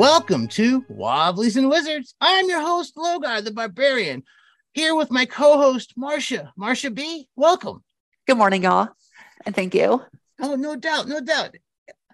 Welcome to Wobblies and Wizards. I'm your host, Logar the Barbarian, here with my co-host, Marcia. Marcia B, welcome. Good morning, y'all, and thank you. Oh, no doubt, no doubt.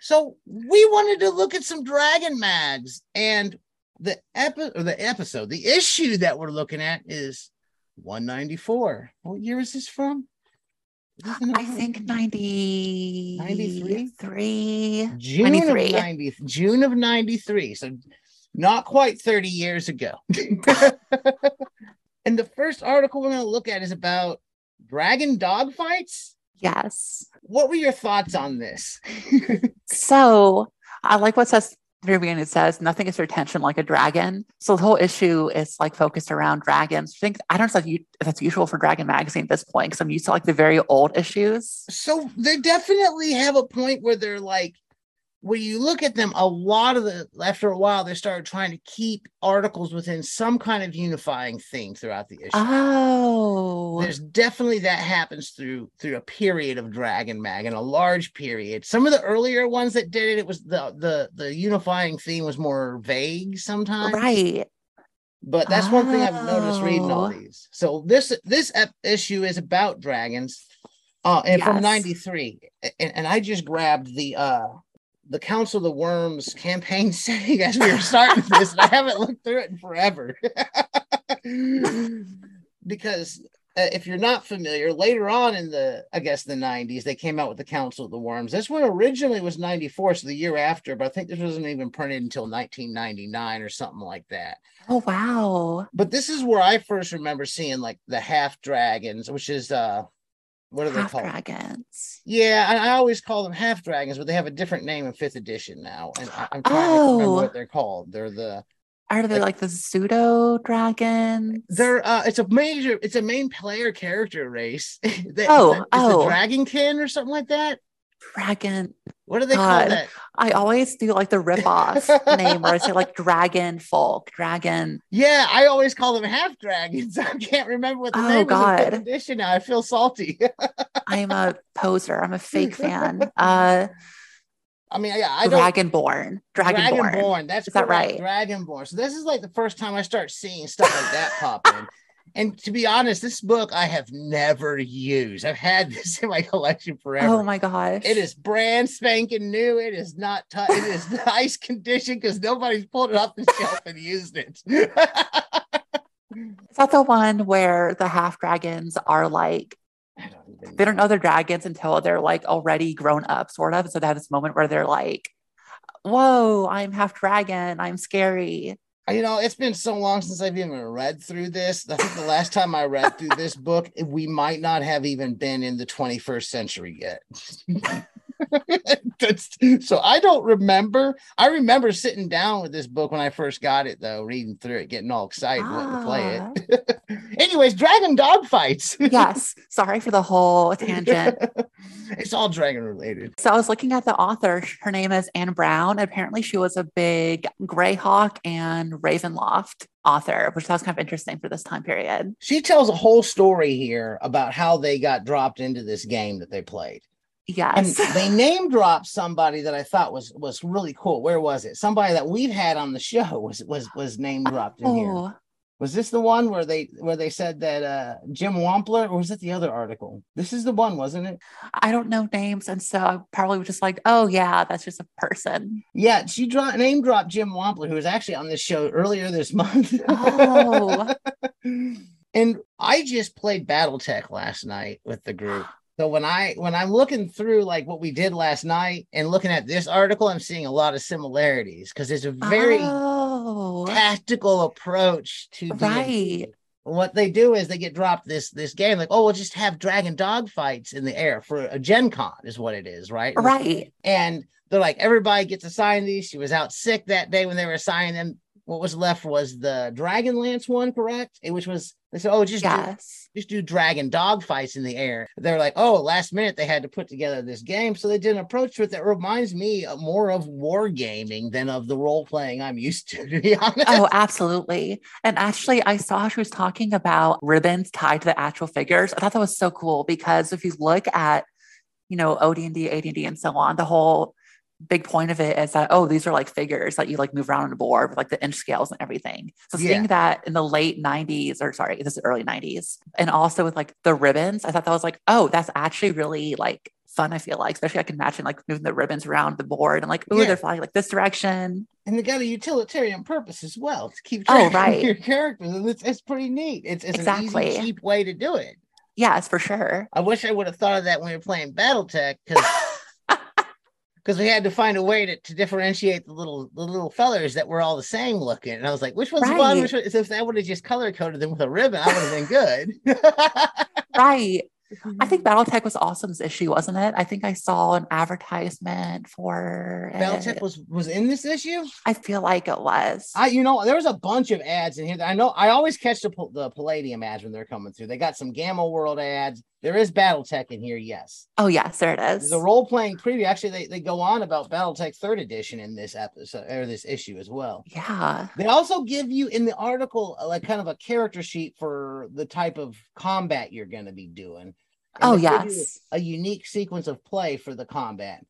So we wanted to look at some dragon mags, and the epi- or the episode, the issue that we're looking at is 194. What year is this from? I think 90, 93. June 93. of 90, June of 93. So not quite 30 years ago. and the first article we're going to look at is about dragon dog fights. Yes. What were your thoughts on this? so I like what says beginning it says nothing is retention like a dragon. So the whole issue is like focused around dragons. I think I don't know if that's usual for Dragon Magazine at this point because I'm used to like the very old issues. So they definitely have a point where they're like when you look at them, a lot of the after a while they started trying to keep articles within some kind of unifying theme throughout the issue. Oh, there's definitely that happens through through a period of Dragon Mag and a large period. Some of the earlier ones that did it, it was the the the unifying theme was more vague sometimes, right? But that's oh. one thing I've noticed reading all oh. these. So this this issue is about dragons, uh, and yes. from '93, and, and I just grabbed the uh the Council of the Wyrms campaign setting as we were starting this, and I haven't looked through it in forever. because uh, if you're not familiar, later on in the, I guess the 90s, they came out with the Council of the Wyrms. This one originally was 94, so the year after, but I think this wasn't even printed until 1999 or something like that. Oh wow! But this is where I first remember seeing like the half dragons, which is uh what are half they called? Dragons. Yeah, I, I, always call them half dragons, but they have a different name in fifth edition now, and I, am trying oh. to remember what they're called. They're the are they like, like the pseudo dragons? They're uh, it's a major, it's a main player character race. that, oh, it's oh, dragonkin or something like that. Dragon. What do they God. call that? I always do like the rip-off name where I say like dragon folk, dragon. Yeah, I always call them half dragons. I can't remember what the oh, name God. is edition now. I feel salty. I'm a poser. I'm a fake fan. Uh I mean, yeah, I Dragonborn. Dragonborn. Dragonborn. That's is that right? Dragonborn. So this is like the first time I start seeing stuff like that pop in. And to be honest, this book I have never used. I've had this in my collection forever. Oh my gosh. It is brand spanking new. It is not, t- it is nice condition because nobody's pulled it off the shelf and used it. is that the one where the half dragons are like, don't they don't know they're dragons until they're like already grown up, sort of. So they have this moment where they're like, whoa, I'm half dragon. I'm scary you know, it's been so long since I've even read through this. I think the last time I read through this book, we might not have even been in the 21st century yet. so I don't remember. I remember sitting down with this book when I first got it, though, reading through it, getting all excited, ah. wanting to play it. Ah. Anyways, dragon dog fights. yes. Sorry for the whole tangent. it's all dragon related. So I was looking at the author. Her name is Anne Brown. Apparently, she was a big Greyhawk and Ravenloft author, which sounds kind of interesting for this time period. She tells a whole story here about how they got dropped into this game that they played. Yes. And they name dropped somebody that I thought was was really cool. Where was it? Somebody that we've had on the show was was was name dropped in oh. here. Was this the one where they where they said that uh Jim Wampler or was it the other article? This is the one, wasn't it? I don't know names, and so I probably was just like, oh yeah, that's just a person. Yeah, she dropped name dropped Jim Wampler, who was actually on this show earlier this month. Oh. and I just played BattleTech last night with the group. So when I when I'm looking through like what we did last night and looking at this article, I'm seeing a lot of similarities because it's a very oh. tactical approach to right. What they do is they get dropped this this game like oh we'll just have dragon dog fights in the air for a Gen Con is what it is right right and they're like everybody gets assigned these she was out sick that day when they were assigning them what was left was the Dragonlance one, correct? Which was they said, oh, just yes. do, just do dragon dog fights in the air. They're like, oh, last minute they had to put together this game, so they did an approach to it that reminds me more of wargaming than of the role playing I'm used to. To be honest. Oh, absolutely. And actually, I saw she was talking about ribbons tied to the actual figures. I thought that was so cool because if you look at, you know, OD&D, AD&D, and so on, the whole big point of it is that oh these are like figures that you like move around on the board with like the inch scales and everything so yeah. seeing that in the late 90s or sorry this is early 90s and also with like the ribbons i thought that was like oh that's actually really like fun i feel like especially i can imagine like moving the ribbons around the board and like oh yeah. they're flying like this direction and they got a utilitarian purpose as well to keep oh, track oh, right. of your characters and it's, it's pretty neat it's, it's exactly. an easy cheap way to do it yes for sure i wish i would have thought of that when we were playing battletech because because we had to find a way to, to differentiate the little the little fellers that were all the same looking. And I was like, which one's right. one? Which one? So if I would have just color coded them with a ribbon, I would have been good. right. I think mm-hmm. BattleTech was awesome's issue, wasn't it? I think I saw an advertisement for BattleTech was was in this issue. I feel like it was. I you know there was a bunch of ads in here. I know I always catch the the Palladium ads when they're coming through. They got some Gamma World ads. There is BattleTech in here, yes. Oh yes, there it is. The role playing preview. Actually, they, they go on about BattleTech Third Edition in this episode or this issue as well. Yeah. They also give you in the article uh, like kind of a character sheet for the type of combat you're going to be doing oh yes, a unique sequence of play for the combat.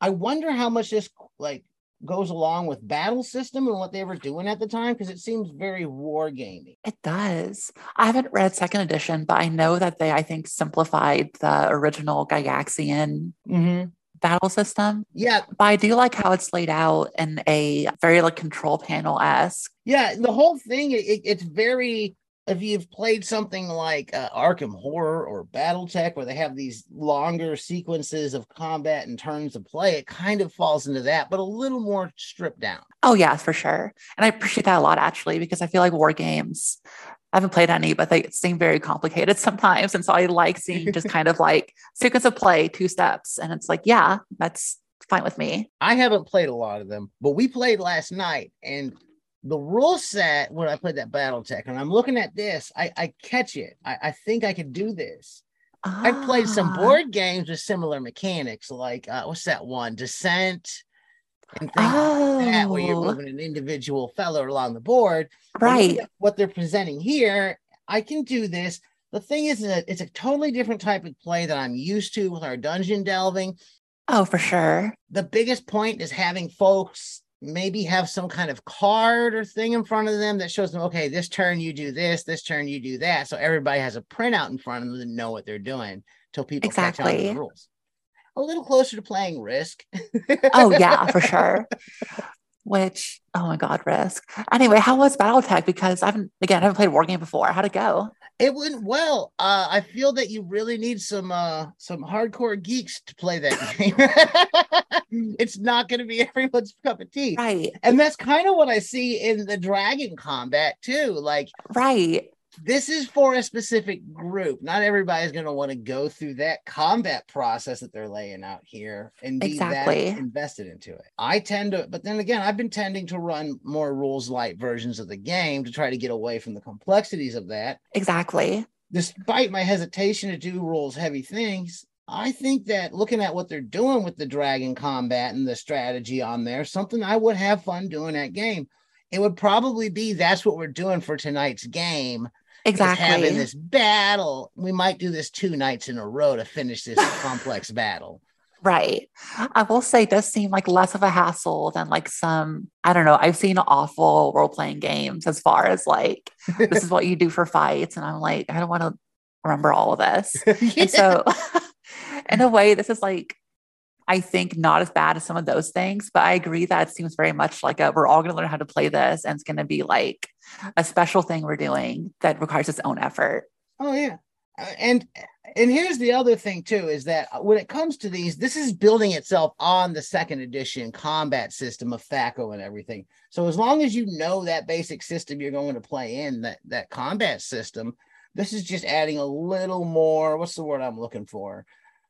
I wonder how much this like goes along with battle system and what they were doing at the time because it seems very war gaming. It does. I haven't read second edition, but I know that they I think simplified the original Gygaxian mm-hmm. battle system. Yeah, but I do like how it's laid out in a very like control panel esque. Yeah, the whole thing it, it's very if you've played something like uh, Arkham Horror or BattleTech, where they have these longer sequences of combat and turns of play, it kind of falls into that, but a little more stripped down. Oh, yeah, for sure. And I appreciate that a lot, actually, because I feel like war games, I haven't played any, but they seem very complicated sometimes. And so I like seeing just kind of like sequence of play, two steps. And it's like, yeah, that's fine with me. I haven't played a lot of them, but we played last night and the rule set when I played that battle tech, and I'm looking at this, I, I catch it. I, I think I could do this. Ah. I've played some board games with similar mechanics, like uh, what's that one? Descent and things oh. like that, where you're oh. moving an individual fellow along the board. Right. What they're presenting here, I can do this. The thing is that it's a totally different type of play that I'm used to with our dungeon delving. Oh, for sure. The biggest point is having folks maybe have some kind of card or thing in front of them that shows them, okay, this turn you do this, this turn you do that. So everybody has a printout in front of them to know what they're doing until people exactly. catch on to the rules. A little closer to playing Risk. oh yeah, for sure. Which oh my god, Risk. Anyway, how was BattleTech? Because I haven't again, I haven't played War Game before. How'd it go? It went well. Uh, I feel that you really need some uh, some hardcore geeks to play that game. it's not going to be everyone's cup of tea, right? And that's kind of what I see in the dragon combat too. Like, right? This is for a specific group. Not everybody's going to want to go through that combat process that they're laying out here and be exactly. that invested into it. I tend to, but then again, I've been tending to run more rules light versions of the game to try to get away from the complexities of that. Exactly. Despite my hesitation to do rules heavy things, I think that looking at what they're doing with the dragon combat and the strategy on there, something I would have fun doing that game. It would probably be that's what we're doing for tonight's game exactly having this battle. We might do this two nights in a row to finish this complex battle. Right. I will say does seem like less of a hassle than like some, I don't know, I've seen awful role playing games as far as like, this is what you do for fights. And I'm like, I don't want to remember all of this. yeah. And so, in a way, this is like I think not as bad as some of those things, but I agree that it seems very much like a, we're all going to learn how to play this and it's going to be like a special thing we're doing that requires its own effort. Oh yeah. Uh, and and here's the other thing too is that when it comes to these this is building itself on the second edition combat system of THAC0 and everything so as long as you know that basic system you're going to play in that that combat system this is just adding a little more what's the word i'm looking for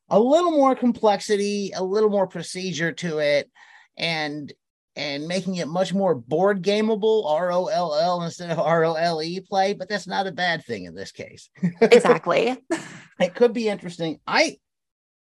a little more complexity, a little more procedure to it, and and making it much more board gameable, R O L L instead of R O L E play. But that's not a bad thing in this case. exactly. it could be interesting. I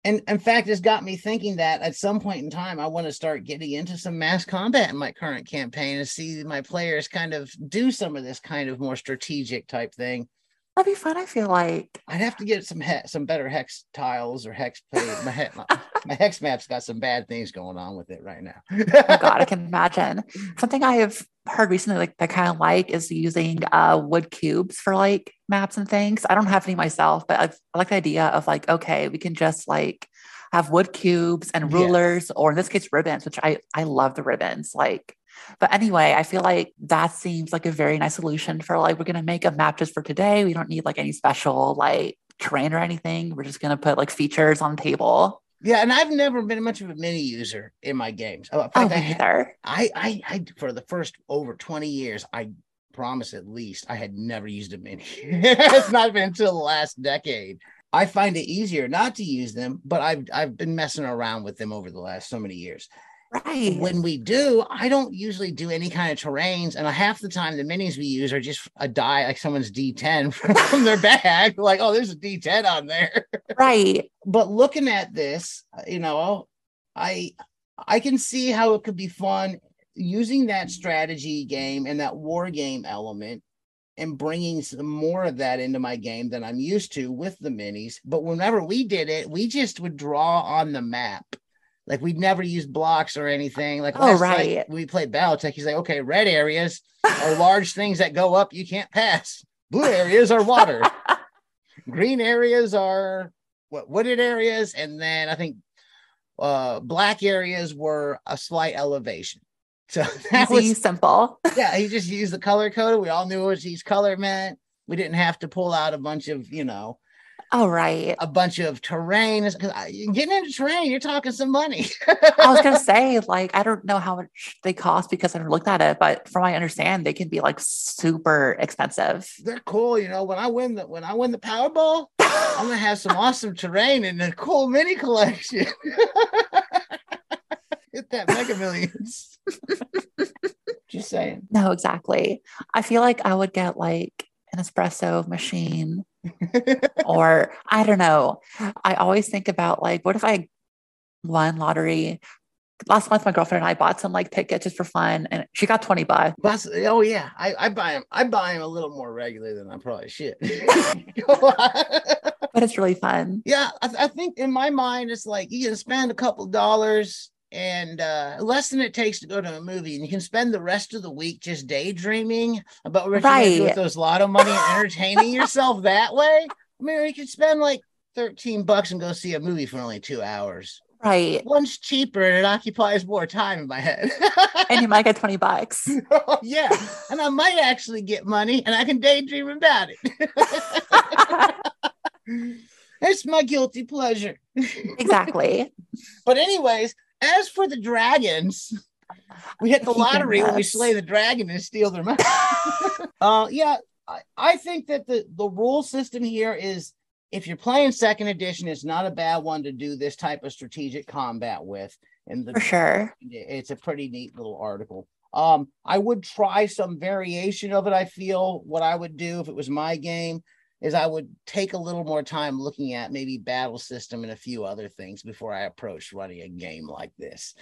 and in fact, it's got me thinking that at some point in time, I want to start getting into some mass combat in my current campaign and see my players kind of do some of this kind of more strategic type thing That'd be fun. I feel like I'd have to get some he- some better hex tiles or hex play. My, he- my hex map's got some bad things going on with it right now. oh God, I can imagine. Something I have heard recently, like I kind of like, is using uh, wood cubes for like maps and things. I don't have any myself, but I've, I like the idea of like, okay, we can just like have wood cubes and rulers, yeah. or in this case, ribbons, which I I love the ribbons. Like but anyway, I feel like that seems like a very nice solution for like, we're going to make a map just for today. We don't need like any special like terrain or anything. We're just going to put like features on the table. Yeah, and I've never been much of a mini user in my games. Oh, oh I, either. I, I, I, for the first over 20 years, I promise at least I had never used a mini. it's not been until the last decade. I find it easier not to use them, but I've I've been messing around with them over the last so many years. Right. When we do, I don't usually do any kind of terrains, and half the time the minis we use are just a die, like someone's D10 from their bag. Like, oh, there's a D10 on there. Right. but looking at this, uh, you know, I I can see how it could be fun using that strategy game and that war game element and bringing some more of that into my game than I'm used to with the minis. But whenever we did it, we just would draw on the map like we'd never use blocks or anything. Like oh right, night, we played Battletech. He's like, okay, red areas are large things that go up you can't pass. Blue areas are water. Green areas are what wooded areas, and then I think uh black areas were a slight elevation. So that Easy, was simple. yeah, he just used the color code. We all knew what each color meant. We didn't have to pull out a bunch of, you know, Oh, right. A bunch of terrain. Because getting into terrain, you're talking some money. I was going to say, like, I don't know how much they cost because I never looked at it, but from what I understand, they can be like super expensive. They're cool. You know, when I win the when I win the Powerball, I'm gonna have some awesome terrain and a cool mini collection. Hit that Mega Millions. Just saying. No, exactly. I feel like I would get like an espresso machine or I don't know. I always think about like, what if I won lottery? Last month, my girlfriend and I bought some like tickets just for fun, and she got twenty bucks. oh yeah, I, I buy them. I buy them a little more regularly than I probably should. but it's really fun. Yeah, I, I, think in my mind, it's like you can spend a couple dollars and uh, less than it takes to go to a movie, and you can spend the rest of the week just daydreaming about what right. you're do with those lot of money and entertaining yourself that way. I mean, you could spend like 13 bucks and go see a movie for only two hours. Right. One's cheaper and it occupies more time in my head. and you might get 20 bucks. oh, yeah. And I might actually get money and I can daydream about it. it's my guilty pleasure. exactly. but, anyways, as for the dragons, we hit the lottery when we slay the dragon and steal their money. uh, yeah, I, I think that the, the rule system here is if you're playing second edition, it's not a bad one to do this type of strategic combat with. And the, for sure, it's a pretty neat little article. Um, I would try some variation of it. I feel what I would do if it was my game is I would take a little more time looking at maybe battle system and a few other things before I approach running a game like this.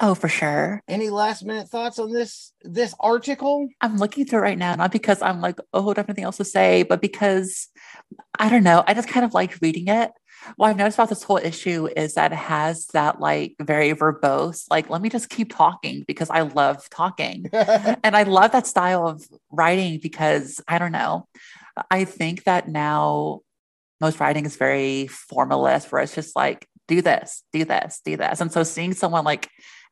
Oh, for sure. Any last minute thoughts on this this article? I'm looking through right now, not because I'm like, oh, I don't have anything else to say, but because I don't know. I just kind of like reading it. What I've noticed about this whole issue is that it has that like very verbose, like, let me just keep talking because I love talking. and I love that style of writing because I don't know. I think that now most writing is very formalist, where it's just like, do this, do this, do this. And so seeing someone like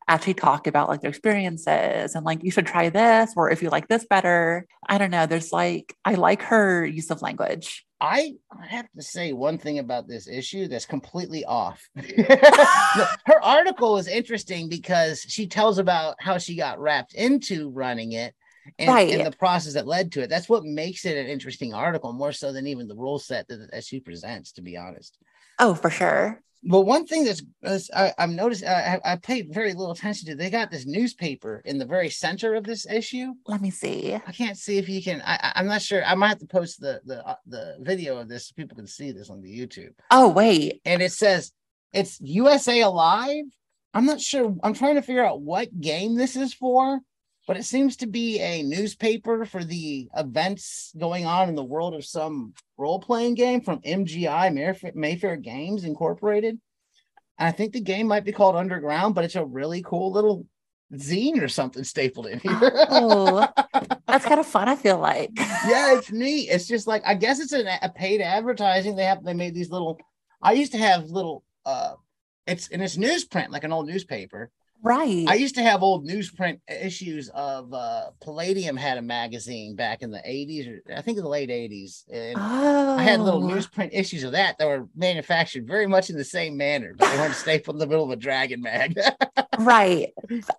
actually talk about like their experiences and like, you should try this, or if you like this better, I don't know. There's like, I like her use of language. I have to say one thing about this issue that's completely off. her article is interesting because she tells about how she got wrapped into running it and, right. and the process that led to it. That's what makes it an interesting article, more so than even the rule set that, that she presents, to be honest. Oh, for sure. But one thing that's, that's I, have noticed, I, I paid very little attention to. They got this newspaper in the very center of this issue. Let me see. I can't see if you can. I, I'm not sure. I might have to post the the uh, the video of this so people can see this on the YouTube. Oh wait, and it says it's USA Alive. I'm not sure. I'm trying to figure out what game this is for but it seems to be a newspaper for the events going on in the world of some role playing game from MGI Mayfair, Mayfair Games Incorporated. And I think the game might be called Underground, but it's a really cool little zine or something stapled in here. oh, that's kind of fun. I feel like. yeah, it's neat. It's just like I guess it's a, a paid advertising. They have they made these little. I used to have little. uh It's in it's newsprint like an old newspaper, Right. I used to have old newsprint issues of uh Palladium had a magazine back in the 80s or I think in the late 80s. And oh. I had little oh. newsprint issues of that that were manufactured very much in the same manner, but they weren't stapled in the middle of a dragon mag. right.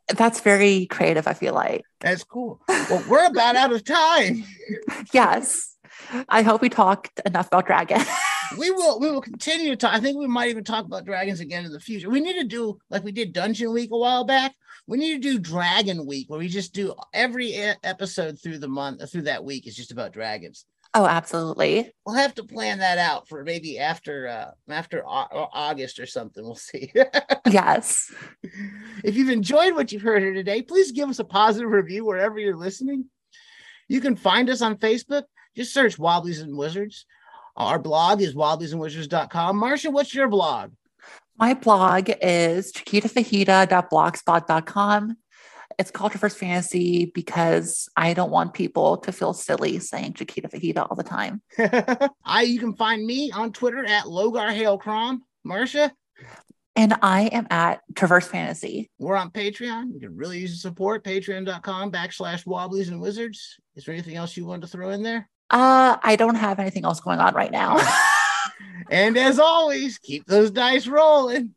That's very creative, I feel like. That's cool. Well, we're about out of time. yes. I hope we talked enough about dragons. we will we will continue to talk. I think we might even talk about dragons again in the future. We need to do like we did Dungeon Week a while back. We need to do Dragon Week where we just do every episode through the month through that week is just about dragons. Oh, absolutely. We'll have to plan that out for maybe after uh after August or something. We'll see. yes. If you've enjoyed what you've heard here today, please give us a positive review wherever you're listening. You can find us on Facebook. Just search Wobblies and Wizards. Our blog is wobbliesandwizards.com. Marcia, what's your blog? My blog is chiquitafajita.blogspot.com. It's called Traverse Fantasy because I don't want people to feel silly saying Chiquita Fajita all the time. I you can find me on Twitter at Logar Hale Crom. Marcia? And I am at Traverse Fantasy. We're on Patreon. You can really use the support. Patreon.com backslash wobblies and wizards. Is there anything else you wanted to throw in there? Uh, I don't have anything else going on right now. and as always, keep those dice rolling.